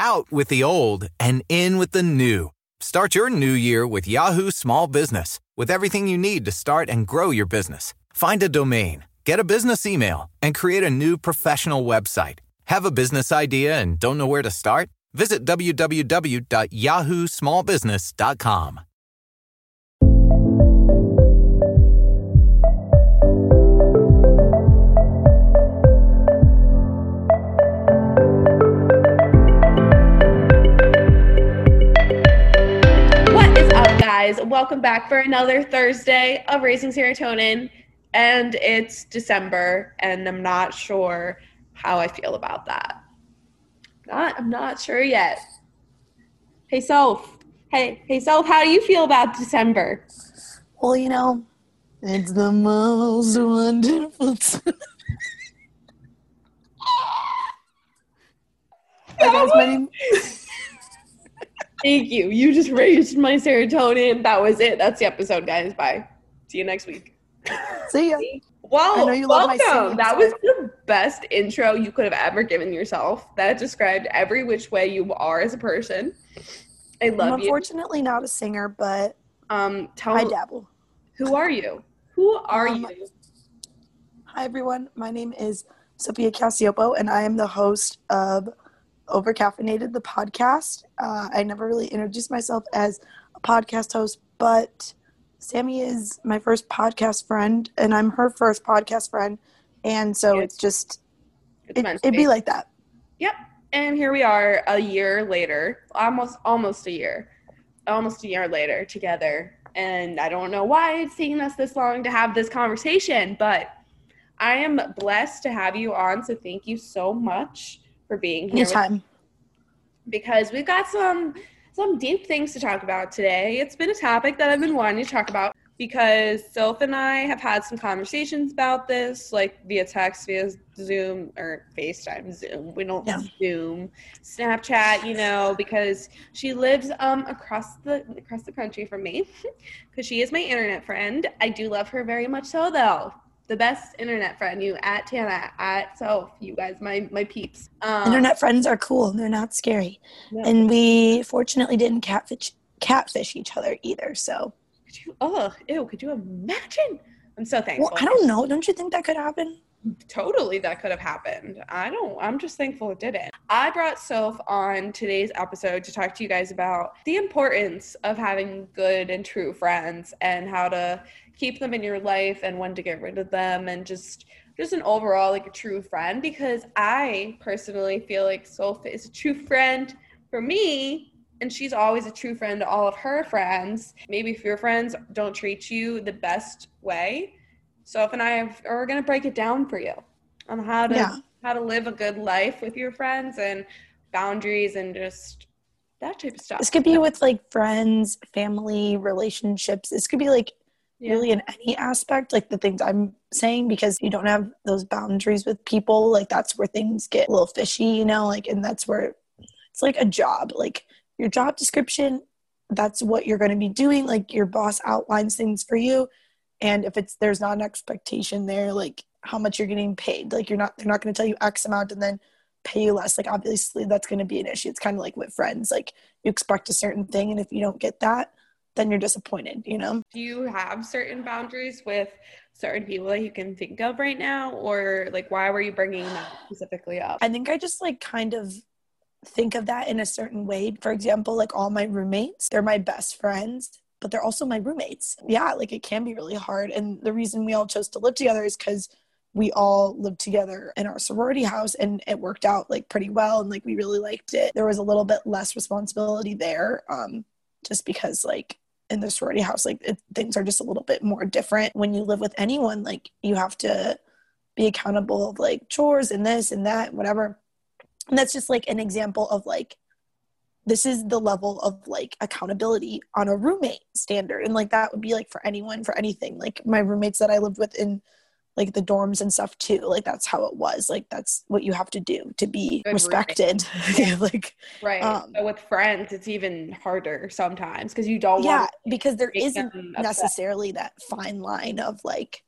out with the old and in with the new. Start your new year with Yahoo Small Business with everything you need to start and grow your business. Find a domain, get a business email, and create a new professional website. Have a business idea and don't know where to start? Visit www.yahoosmallbusiness.com. guys? Welcome back for another Thursday of Raising Serotonin. And it's December, and I'm not sure how I feel about that. Not, I'm not sure yet. Hey, Soph. Hey, hey, Soph, how do you feel about December? Well, you know, it's the most wonderful time. My name. Thank you. You just raised my serotonin. That was it. That's the episode, guys. Bye. See you next week. See ya. Wow, I know you love my welcome. singing, That was the best intro you could have ever given yourself. That described every which way you are as a person. I I'm love you. unfortunately not a singer, but Um, tell I dabble. who are you? Who are Um, you? Hi everyone, my name is Sophia Cassiopo, and I am the host of Overcaffeinated, the podcast. Uh, I never really introduced myself as a podcast host, but Sammy is my first podcast friend, and I'm her first podcast friend, and so Yes. it's just It's it, it'd be like that. Yep. And here we are a year later, almost almost a year. Almost a year later together. And I don't know why it's taken us this long to have this conversation, but I am blessed to have you on, so thank you so much for being here Anytime. because we've got some some deep things to talk about today. It's been a topic that I've been wanting to talk about because Soph and I have had some conversations about this, like via text, via Zoom or FaceTime, Zoom. We don't Yeah. Zoom, Snapchat, you know, because she lives um across the across the country from me, because she is my internet friend. I do love her very much so, though. The best internet friend, you at Tana, at Soph, you guys, my my peeps. Um, Internet friends are cool. They're not scary. no. And we fortunately didn't catfish catfish each other either. So Could you, oh, ew, could you imagine? I'm so thankful. well, I don't know. Don't you think that could happen? Totally, that could have happened. I don't, I'm just thankful it didn't. I brought Soph on today's episode to talk to you guys about the importance of having good and true friends and how to keep them in your life and when to get rid of them and just just an overall like a true friend because I personally feel like Soph is a true friend for me and she's always a true friend to all of her friends. Maybe if your friends don't treat you the best way, Soph and I have, are going to break it down for you on how to Yeah. how to live a good life with your friends and boundaries and just that type of stuff. This could be with like friends, family, relationships. This could be like Yeah. really in any aspect, like the things I'm saying, because you don't have those boundaries with people. Like that's where things get a little fishy, you know, like, and that's where it's like a job. Like your job description, that's what you're going to be doing. Like your boss outlines things for you. And if it's, there's not an expectation there, like how much you're getting paid, like you're not, they're not going to tell you X amount and then pay you less. Like obviously that's going to be an issue. It's kind of like with friends, like you expect a certain thing. And if you don't get that, then you're disappointed, you know? Do you have certain boundaries with certain people that you can think of right now or like why were you bringing that specifically up? I think I just like kind of think of that in a certain way. For example, like all my roommates, they're my best friends, but they're also my roommates. Yeah, like it can be really hard. And the reason we all chose to live together is because we all lived together in our sorority house and it worked out like pretty well and like we really liked it. There was a little bit less responsibility there um just because like in the sorority house like it, things are just a little bit more different when you live with anyone like you have to be accountable of like chores and this and that whatever and that's just like an example of like this is the level of like accountability on a roommate standard. And like that would be like for anyone for anything. Like my roommates that i lived with in like the dorms and stuff too like that's how it was. Like that's what you have to do to be Good respected. Like Right. Um, so with friends, it's even harder sometimes because you don't yeah want because there isn't necessarily that fine line of like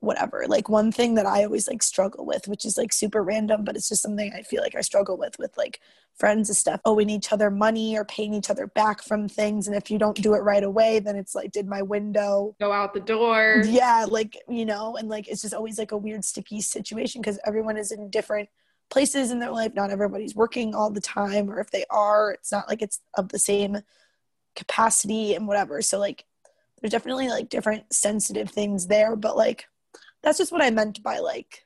whatever. Like one thing that I always like struggle with, which is like super random, but it's just something I feel like I struggle with with like friends and stuff, owing each other money or paying each other back from things. And if you don't do it right away, then it's like, did my window go out the door? Yeah, like, you know, and like it's just always like a weird sticky situation because everyone is in different places in their life. Not everybody's working all the time, or if they are, it's not like it's of the same capacity and whatever. So like there's definitely like different sensitive things there, but like that's just what I meant by like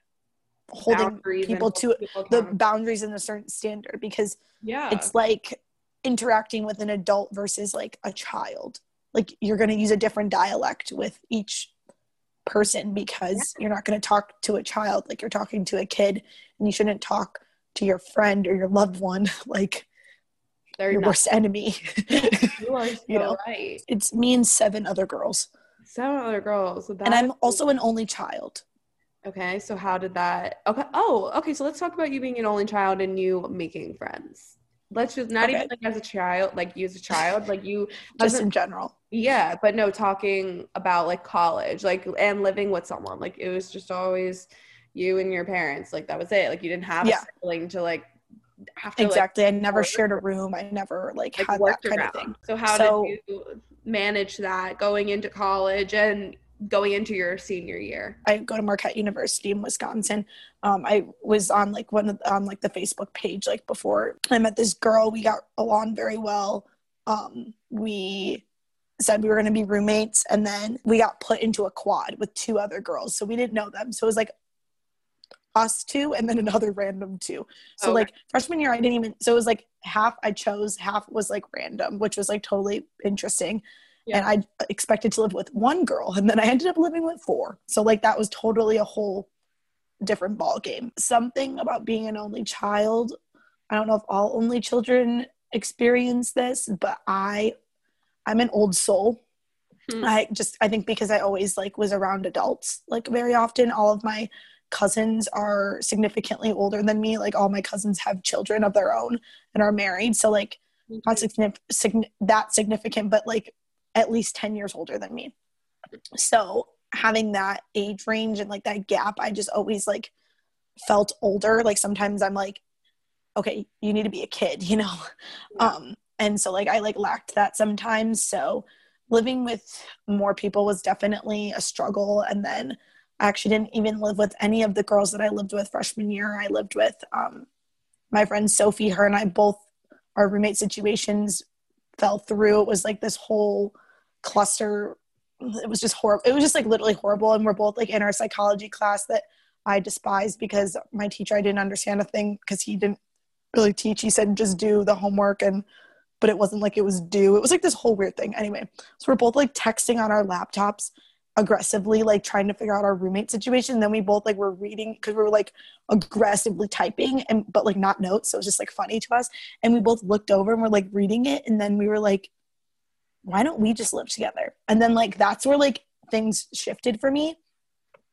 holding boundaries people to people the boundaries and a certain standard because yeah. it's like interacting with an adult versus like a child. Like you're going to use a different dialect with each person because yeah. you're not going to talk to a child like you're talking to a kid and you shouldn't talk to your friend or your loved one like They're your not. worst enemy. You are so you know? right. It's me and seven other girls seven other girls so and i'm also an only child Okay, so how did that? Okay, oh, okay. So let's talk about you being an only child and you making friends. Let's just not okay. even like as a child, like you as a child, like you just in general. Yeah, but no, talking about like college, like and living with someone. Like it was just always you and your parents. Like that was it. Like you didn't have yeah. a sibling to like have to exactly. Like, I never shared a room. I never like, like had that kind around. of thing. So how so, did you manage that going into college and going into your senior year? I go to Marquette University in Wisconsin. Um, I was on like one of on like the Facebook page like before I met this girl. We got along very well. Um, we said we were going to be roommates, and then we got put into a quad with two other girls. So we didn't know them. So it was like us two and then another random two. So okay. like freshman year, I didn't even. So it was like half I chose, half was like random, which was like totally interesting yeah. and I expected to live with one girl, and then I ended up living with four. So like that was totally a whole different ball game. Something about being an only child. I don't know if all only children experience this, but I I'm an old soul. Hmm. I just I think because I always like was around adults like very often. All of my cousins are significantly older than me. Like all my cousins have children of their own and are married. So like not significant, that significant, but like at least 10 years older than me. So having that age range and like that gap, I just always like felt older. Like sometimes I'm like, okay, you need to be a kid, you know? Um, and so like I like lacked that sometimes. So living with more people was definitely a struggle. And then I actually didn't even live with any of the girls that I lived with freshman year. I lived with um, my friend Sophie. Her and I both, our roommate situations fell through. It was like this whole cluster. It was just horrible. It was just like literally horrible. And we're both like in our psychology class that I despised because my teacher, I didn't understand a thing because he didn't really teach. He said just do the homework and but it wasn't like it was due. It was like this whole weird thing. Anyway, so we're both like texting on our laptops aggressively, like trying to figure out our roommate situation. And then we both like were reading because we were like aggressively typing and but like not notes. So it was just like funny to us. And we both looked over and we're like reading it. And then we were like, why don't we just live together? And then like that's where like things shifted for me.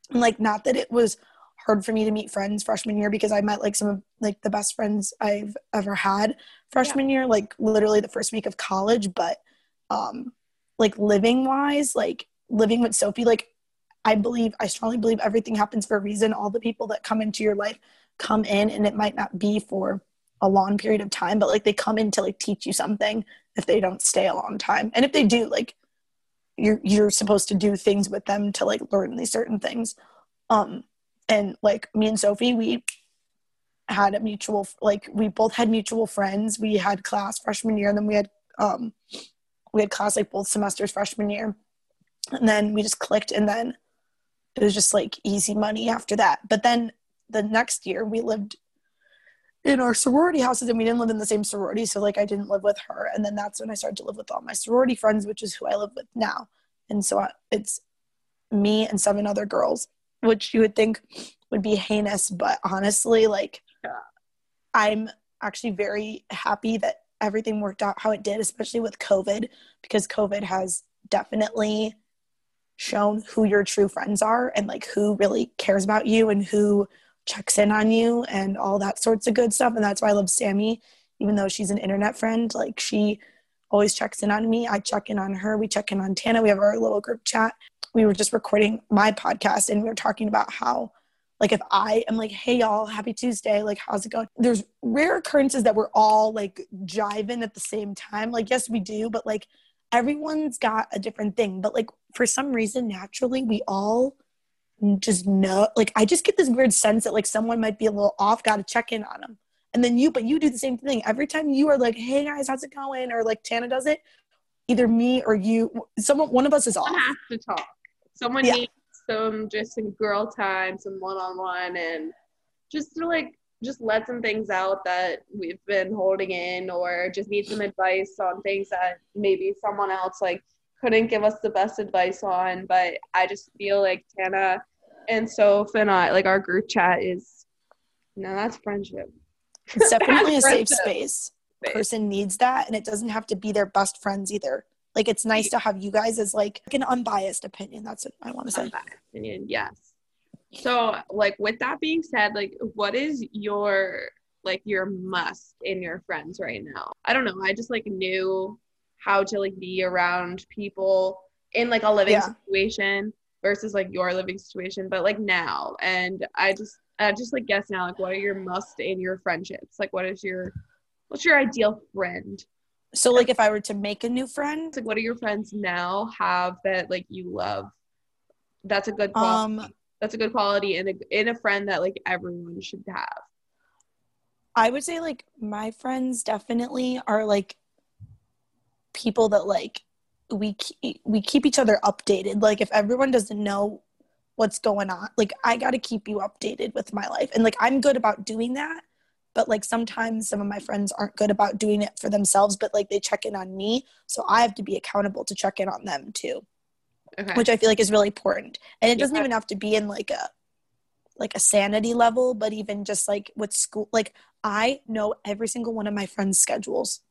And like not that it was hard for me to meet friends freshman year because I met like some of like the best friends I've ever had freshman yeah. year, like literally the first week of college. But um like living wise, like living with Sophie, like I believe I strongly believe everything happens for a reason. All the people that come into your life come in and it might not be for a long period of time, but like they come in to like teach you something if they don't stay a long time. And if they do, like you're you're supposed to do things with them to like learn these certain things. Um and like me and Sophie, we had a mutual like we both had mutual friends. We had class freshman year and then we had um we had class like both semesters freshman year. And then we just clicked and then it was just like easy money after that. But then the next year we lived in our sorority houses and we didn't live in the same sorority so like i didn't live with her and then that's when i started to live with all my sorority friends which is who i live with now and so uh, it's me and seven other girls which you would think would be heinous but honestly like yeah. i'm actually very happy that everything worked out how it did especially with covid because covid has definitely shown who your true friends are and like who really cares about you and who checks in on you and all that sorts of good stuff. And that's why I love Sammy, even though she's an internet friend. Like she always checks in on me. I check in on her. We check in on Tana. We have our little group chat. we were just recording my podcast and we were talking about how like if I am like, hey y'all, happy Tuesday, like how's it going? There's rare occurrences that we're all like jiving at the same time. Like, yes, we do, but like everyone's got a different thing. But like for some reason, naturally, we all just know like I just get this weird sense that like someone might be a little off, gotta check in on them. And then you, but you do the same thing. Every time you are like, hey guys, how's it going? Or like Tana does it, either me or you, someone one of us is off. Someone has to talk. Someone Yeah. needs some just some girl time, some one on one and just to like just let some things out that we've been holding in or just need some advice on things that maybe someone else like couldn't give us the best advice on. But I just feel like Tana and Soph and I like our group chat is no, that's friendship. It's definitely a safe space. Space. Person needs that, and it doesn't have to be their best friends either. Like it's nice to have you guys as like an unbiased opinion. That's what I want to say. my opinion, yes. So, like, with that being said, like, what is your like your must in your friends right now? I don't know. I just like knew how to like be around people in like a living Yeah. situation versus like your living situation, but like now, and I just I just like guess now, like, what are your must in your friendships? Like, what is your what's your ideal friend? So like if I were to make a new friend, like, what do your friends now have that like you love? That's a good quality. um, that's a good quality in a in a friend that like everyone should have. I would say like my friends definitely are like people that like we keep, we keep each other updated. Like if everyone doesn't know what's going on, like I got to keep you updated with my life. And like I'm good about doing that, but like sometimes some of my friends aren't good about doing it for themselves, but like they check in on me, so I have to be accountable to check in on them too, Okay. which I feel like is really important. And it doesn't Yeah. even have to be in like a like a sanity level, but even just like with school, like I know every single one of my friends' schedules.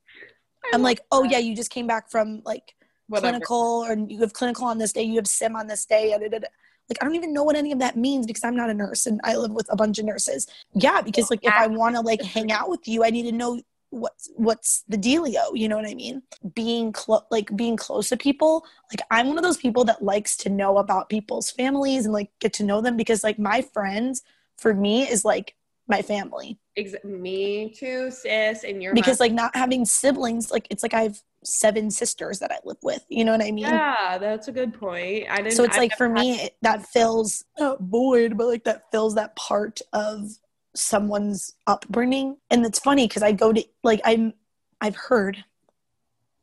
I'm like, oh yeah, you just came back from like Whatever. clinical, or you have clinical on this day, you have sim on this day. da, da, da, da. Like I don't even know what any of that means because I'm not a nurse and I live with a bunch of nurses. Yeah, because like if I want to like hang out with you, I need to know what's what's the dealio. You know what I mean? Being close, like being close to people. Like I'm one of those people that likes to know about people's families and like get to know them because like my friends for me is like my family Ex- me too, sis, and your because like not having siblings like it's like i have seven sisters that i live with you know what i mean yeah, that's a good point. I didn't. so it's I like for me had- it, that fills not void but like that fills that part of someone's upbringing. And it's funny because i go to like i'm i've heard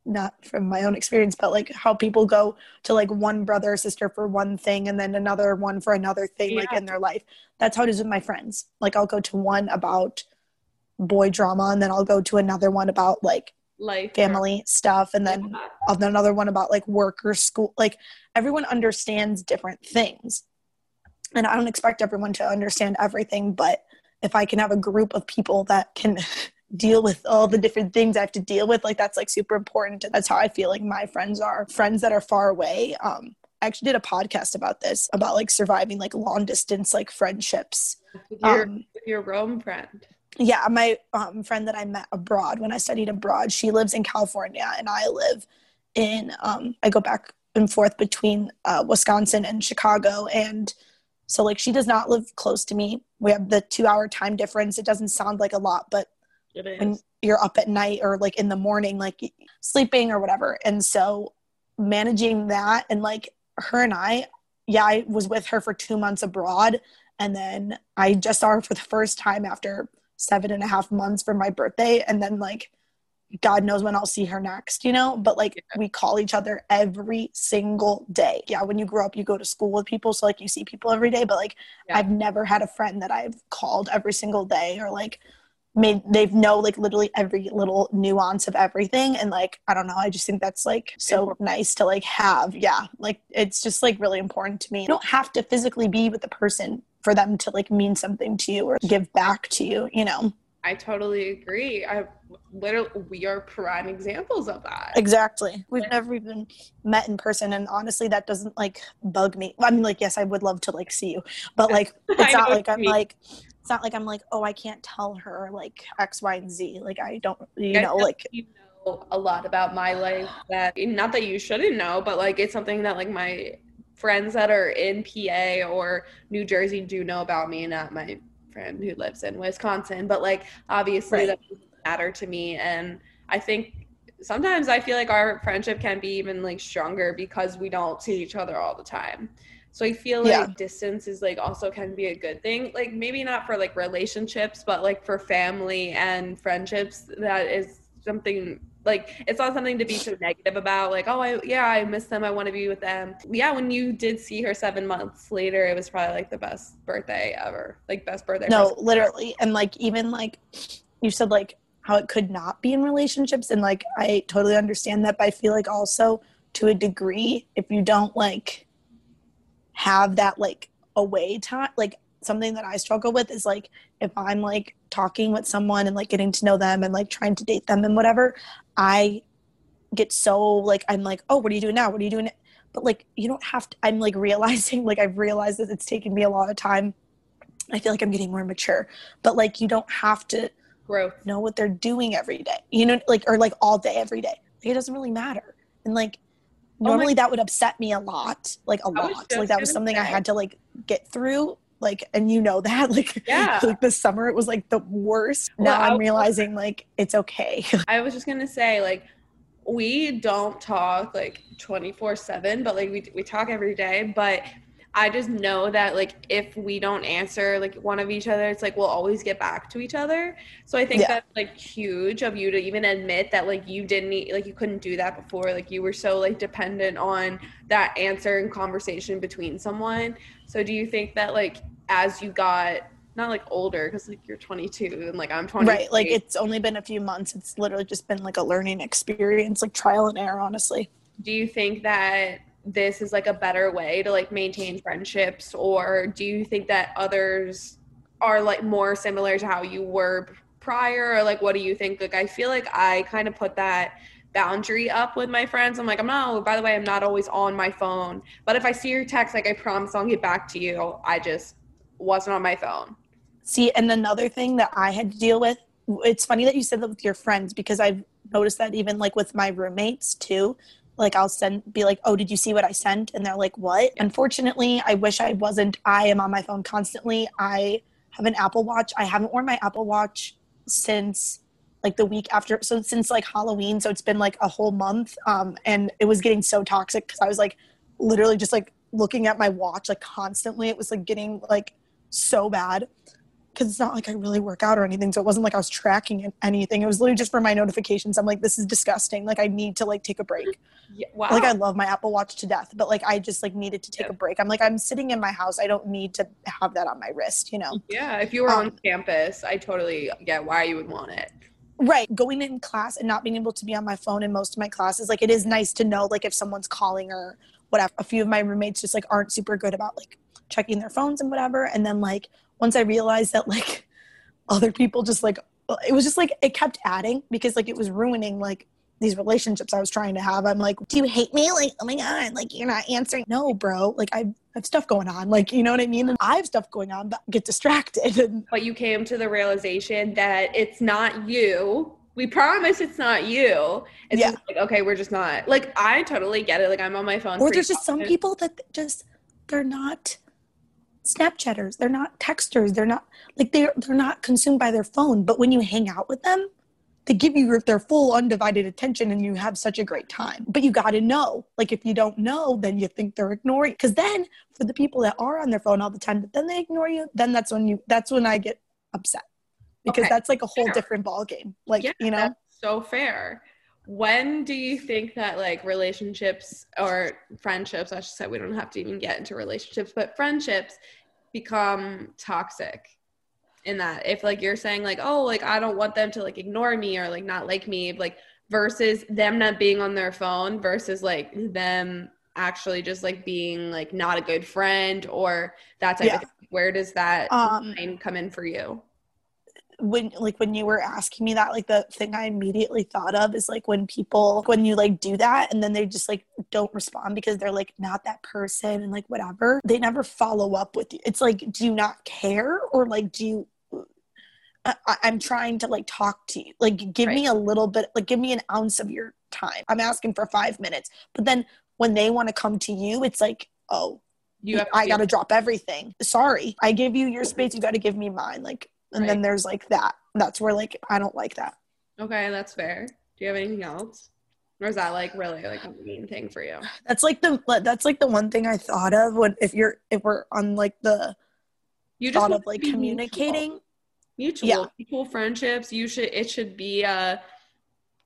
not from my own experience but like how people go to like one brother or sister for one thing and then another one for another thing like in their life. That's how it is with my friends. Like i'll go to one about boy drama and then i'll go to another one about like life family stuff and then of another one about like work or school. Like everyone understands different things. And i don't expect everyone to understand everything but if i can have a group of people that can deal with all the different things i have to deal with like that's like super important. That's how i feel like my friends are friends that are far away. Um I actually did a podcast about this about like surviving like long distance like friendships. Your um, your Rome friend. yeah my um, friend that i met abroad when i studied abroad she lives in california and i live in um, i go back and forth between uh, wisconsin and chicago and so like she does not live close to me. We have the two hour time difference. It doesn't sound like a lot but It is. when you're up at night or like in the morning like sleeping or whatever. And so managing that and like her and i yeah i was with her for two months abroad. And then i just saw her for the first time after seven and a half months for my birthday. And then like god knows when i'll see her next you know? But like we call each other every single day. Yeah when you grow up you go to school with people so like you see people every day but like Yeah. i've never had a friend that i've called every single day or like made they've know like literally every little nuance of everything and like i don't know i just think that's like so Important. nice to like have. Yeah like it's just like really important to me. You don't have to physically be with the person for them to like mean something to you or give back to you you know I totally agree. I literally we are prime examples of that. exactly we've never even met in person and honestly that doesn't like bug me i mean like yes i would love to like see you but like it's not like i'm mean. like it's not like i'm like oh i can't tell her like x y and z like i don't you I know like you know a lot about my life that not that you shouldn't know, but like it's something that like my friends that are in PA or New Jersey do know about me, and not my friend who lives in Wisconsin. But like obviously Right. that doesn't matter to me. And I think sometimes I feel like our friendship can be even like stronger because we don't see each other all the time. So I feel like Yeah. distance is like also can be a good thing. Like maybe not for like relationships, but like for family and friendships, that is something like it's not something to be so negative about. Like, oh, I yeah, I miss them. I want to be with them. Yeah, when you did see her seven months later, it was probably like the best birthday ever. Like best birthday. no present. literally and like even like you said like how it could not be in relationships and like i totally understand that but i feel like also to a degree if you don't like have that like away time like something that i struggle with is like if i'm like talking with someone and like getting to know them and like trying to date them and whatever i get so like i'm like oh what are you doing now what are you doing but like you don't have to i'm like realizing like i've realized that it's taken me a lot of time I feel like I'm getting more mature, but like you don't have to growth. know what they're doing every day, you know, like or like all day every day. Like, it doesn't really matter. And like Oh normally that would upset me a lot, like a I lot. Like that was something I had to like get through. Like, and you know that, like, Yeah. like this summer it was like the worst. Now I'm realizing like it's okay. I was just gonna say like we don't talk like 24 7 but like we, we talk every day but i just know that like if we don't answer like one of each other it's like we'll always get back to each other so i think Yeah. that's like huge of you to even admit that like you didn't like you couldn't do that before like you were so like dependent on that answer and conversation between someone so do you think that like as you got not like older because like you're 22 and like i'm 20 right. Like it's only been a few months. It's literally just been like a learning experience, like trial and error, honestly. do you think that this is like a better way to like maintain friendships or do you think that others are like more similar to how you were prior or like what do you think like i feel like i kind of put that boundary up with my friends i'm like i'm not by the way i'm not always on my phone but if i see your text like i promise i'll get back to you i just wasn't on my phone See, and another thing that I had to deal with, it's funny that you said that with your friends because I've noticed that even like with my roommates too. Like I'll send be like, "Oh, did you see what I sent?" and they're like, "What?" Unfortunately, I wish I wasn't. I am on my phone constantly. I have an Apple Watch. I haven't worn my Apple Watch since like the week after so since like Halloween, so it's been like a whole month um and it was getting so toxic cuz I was like literally just like looking at my watch like constantly. It was like getting like so bad because it's not like I really work out or anything. So it wasn't like I was tracking anything. It was literally just for my notifications. I'm like, this is disgusting. Like I need to like take a break. yeah, wow Like I love my Apple Watch to death, but like I just like needed to take a break. I'm like, I'm sitting in my house. I don't need to have that on my wrist, you know? yeah if you were on Um, campus i totally get why you would want it Right. Going in class and not being able to be on my phone in most of my classes, like it is nice to know like if someone's calling or whatever. A few of my roommates just like aren't super good about like checking their phones and whatever. And then like once I realized that like other people just like uh, it was just like it kept adding because like it was ruining like these relationships I was trying to have. I'm like, do you hate me? Like, oh my god, like you're not answering. No, bro. Like I I have stuff going on. Like, you know what I mean? And I have stuff going on, but get distracted. And but you came to the realization that it's not you. We promise it's not you. It's Yeah. just like, okay, we're just not. Like, I totally get it. Like, I'm on my phone. or there's just some people that just they're not snapchatters they're not texters they're not like they're they're not consumed by their phone but when you hang out with them they give you their full undivided attention and you have such a great time but you got to know like if you don't know then you think they're ignoring because then for the people that are on their phone all the time but then they ignore you then that's when you that's when i get upset because Okay. that's like a whole Fair. different ball game like yeah, you know that's so fair. When do you think that like relationships or friendships, I should say, we don't have to even get into relationships, but friendships become toxic? In that, if like you're saying like, oh, like I don't want them to like ignore me or like not like me, like versus them not being on their phone versus like them actually just like being like not a good friend or that type Yeah. of thing. Where does that Um, line come in for you? When like when you were asking me that like the thing i immediately thought of is like when people when you like do that and then they just like don't respond because they're like not that person and like whatever they never follow up with you it's like do you not care or like do you I, I- i'm trying to like talk to you like give me a little bit like give me an ounce of your time i'm asking for five minutes but then when they want to come to you it's like oh, You I got to drop everything. Sorry, I give you your space. You got to give me mine. Like, and then there's like that. That's where like I don't like that. Okay, that's fair. Do you have anything else? Or is that like really like a main thing for you? That's like the that's like the one thing I thought of when if you're if we're on like the You thought want of like communicating. Mutual. Yeah. mutual, mutual friendships. You should. It should be a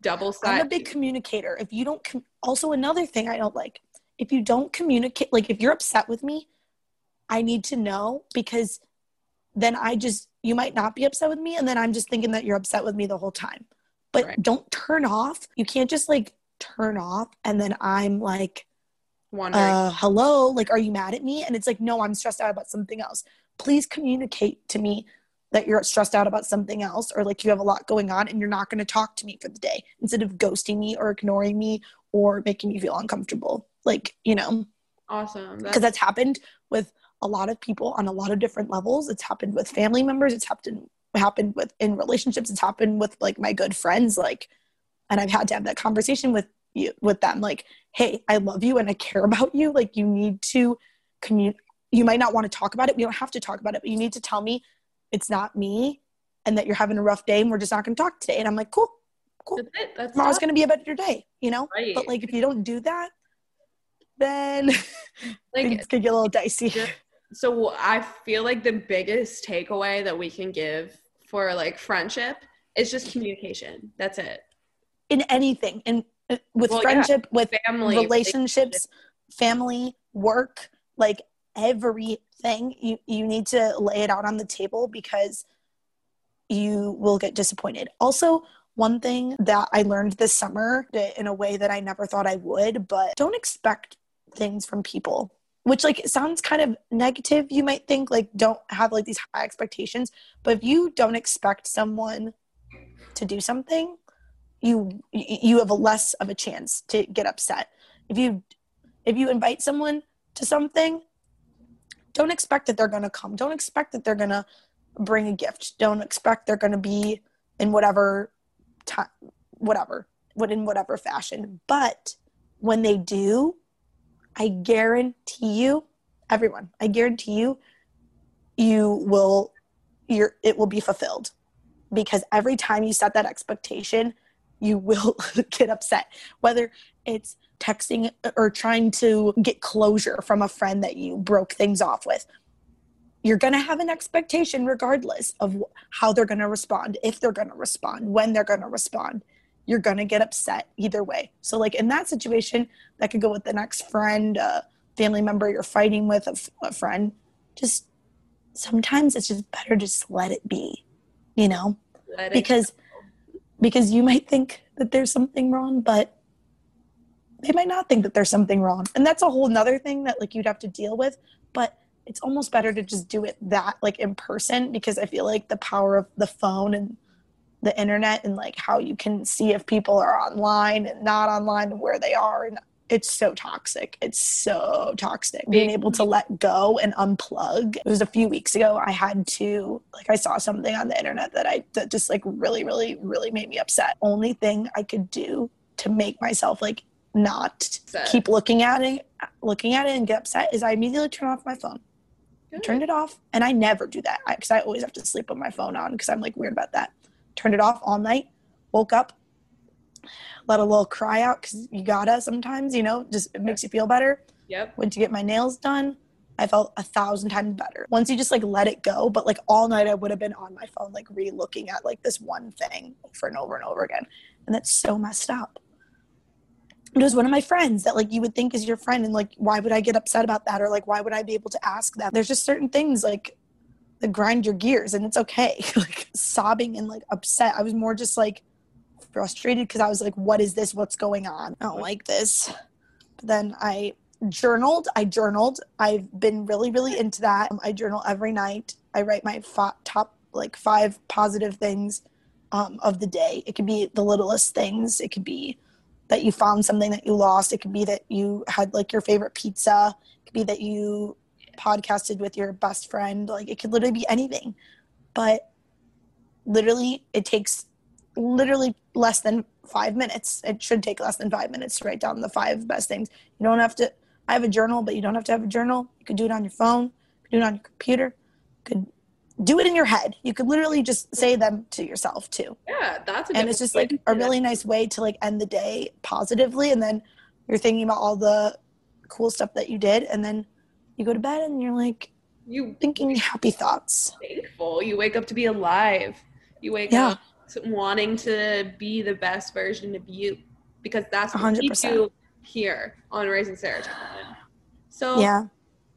double side. I'm a big communicator. If you don't, com- also another thing I don't like, if you don't communicate, like if you're upset with me, I need to know because then I just, you might not be upset with me. And then I'm just thinking that you're upset with me the whole time. But Right. don't turn off. You can't just like turn off. And then I'm like, Wondering. uh, hello, like, are you mad at me? And it's like, no, I'm stressed out about something else. Please communicate to me that you're stressed out about something else or like you have a lot going on and you're not going to talk to me for the day instead of ghosting me or ignoring me or making me feel uncomfortable. Like, you know, awesome. because that's happened with a lot of people on a lot of different levels. It's happened with family members, it's happened happened with in relationships, it's happened with like my good friends like and I've had to have that conversation with you with them like, "Hey, I love you and I care about you. Like you need to communicate you might not want to talk about it. We don't have to talk about it, but you need to tell me it's not me and that you're having a rough day and we're just not going to talk today." And I'm like, "Cool. Cool. That's it. That's Tomorrow's going to be a better day, you know?" right. But like if you don't do that, then like things could get a little dicey. Yeah. so I feel like the biggest takeaway that we can give for like friendship is just communication. That's it. in anything and uh, with Well, yeah. friendship with Family relationships family work like everything you you need to lay it out on the table because you will get disappointed also one thing that i learned this summer in a way that i never thought i would but don't expect things from people which like sounds kind of negative you might think like don't have like these high expectations but if you don't expect someone to do something you you have less of a chance to get upset. If you if you invite someone to something don't expect that they're going to come. Don't expect that they're going to bring a gift. Don't expect they're going to be in whatever time whatever what in whatever fashion. But when they do i guarantee you everyone i guarantee you you will your it will be fulfilled. Because every time you set that expectation you will get upset. Whether it's texting or trying to get closure from a friend that you broke things off with you're going to have an expectation regardless of how they're going to respond if they're going to respond when they're going to respond you're to get upset either way. So like in that situation that could go with the next friend a family member you're fighting with a, f- a friend just sometimes it's just better just let it be you know? Let because because you might think that there's something wrong but they might not think that there's something wrong. And that's a whole nother thing that like you'd have to deal with but it's almost better to just do it that like in person because i feel like the power of the phone and the internet and like how you can see if people are online and not online and where they are and it's so toxic. It's so toxic being able to let go and unplug. It was a few weeks ago i had to like i saw something on the internet that i that just like really really really made me upset. Only thing i could do to make myself like not Upset. keep looking at it looking at it and get upset is i immediately turn off my phone. Good. turned it off and i never do that because I, always have to sleep with my phone on because i'm like weird about that turned it off all night woke up let a little cry out because you gotta sometimes you know just it makes you feel better. Yep. went to get my nails done. I felt a thousand times better. Once you just like let it go but like all night i would have been on my phone like re-looking at like this one thing over and over and over again and that's so messed up. It was one of my friends that like you would think is your friend and like why would i get upset about that or like why would i be able to ask that? There's just certain things like grind your gears and it's okay. Like sobbing and like upset. I was more just like frustrated because i was like what is this? What's going on? I don't like this. But then i journaled i journaled. I've been really really into that. Um, i journal every night. I write my fa- top like five positive things um, of the day. It could be the littlest things. It could be that you found something that you lost. It could be that you had like your favorite pizza. It could be that you podcasted with your best friend like it could literally be anything but literally it takes literally less than five minutes it should take less than five minutes to write down the five best things you don't have to I have a journal, but you don't have to have a journal. You could do it on your phone, you could do it on your computer, you could do it in your head. You could literally just say them to yourself too. Yeah, that's and it's just like a really nice way to like end the day positively and then you're thinking about all the cool stuff that you did and then you go to bed and you're like you thinking happy thoughts. Thankful. You wake up to be alive. You wake yeah. up wanting to be the best version of you because that's what 100%. we do here on Raising Serotonin. So yeah,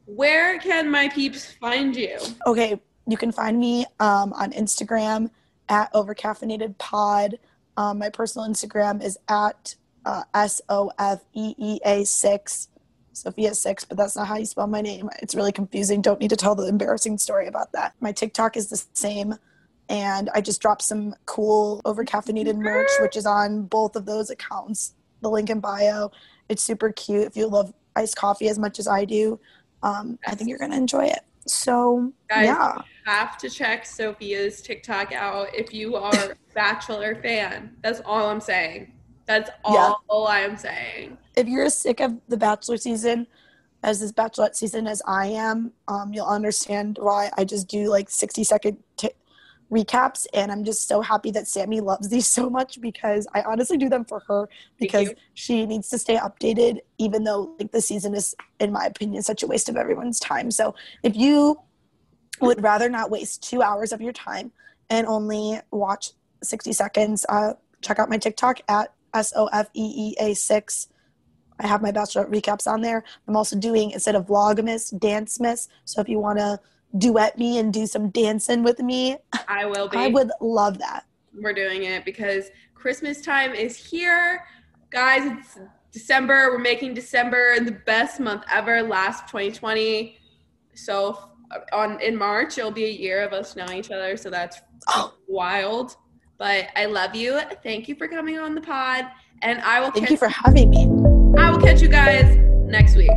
where can my peeps find you? Okay, you can find me um, on Instagram at overcaffeinated pod. Um, my personal Instagram is at uh, S O F E E A six. Sophia six, but that's not how you spell my name. It's really confusing. Don't need to tell the embarrassing story about that. My TikTok is the same and I just dropped some cool over caffeinated merch, which is on both of those accounts. The link in bio. It's super cute. If you love iced coffee as much as I do, um, I think you're gonna enjoy it. So Guys, yeah, have to check Sophia's TikTok out if you are a Bachelor fan. That's all I'm saying. That's all, yeah. I'm saying. If you're as sick of the Bachelor season, as this Bachelorette season as I am, um, you'll understand why I just do like 60 second t- recaps and i'm just so happy that sammy loves these so much because i honestly do them for her because she needs to stay updated even though like the season is in my opinion such a waste of everyone's time so if you would rather not waste two hours of your time and only watch 60 seconds uh, check out my tiktok at s-o-f-e-e-a-6 I have my bachelor recaps on there. I'm also doing instead of vlogmas, dancemas. So if you want to duet me and do some dancing with me. I will be. I would love that. We're doing it because Christmas time is here. Guys, it's December. We're making December the best month ever, last 2020. So uh, on in March, it'll be a year of us knowing each other. So that's oh. wild. But I love you. Thank you for coming on the pod. And I will Thank catch- you for having me. I will catch you guys next week.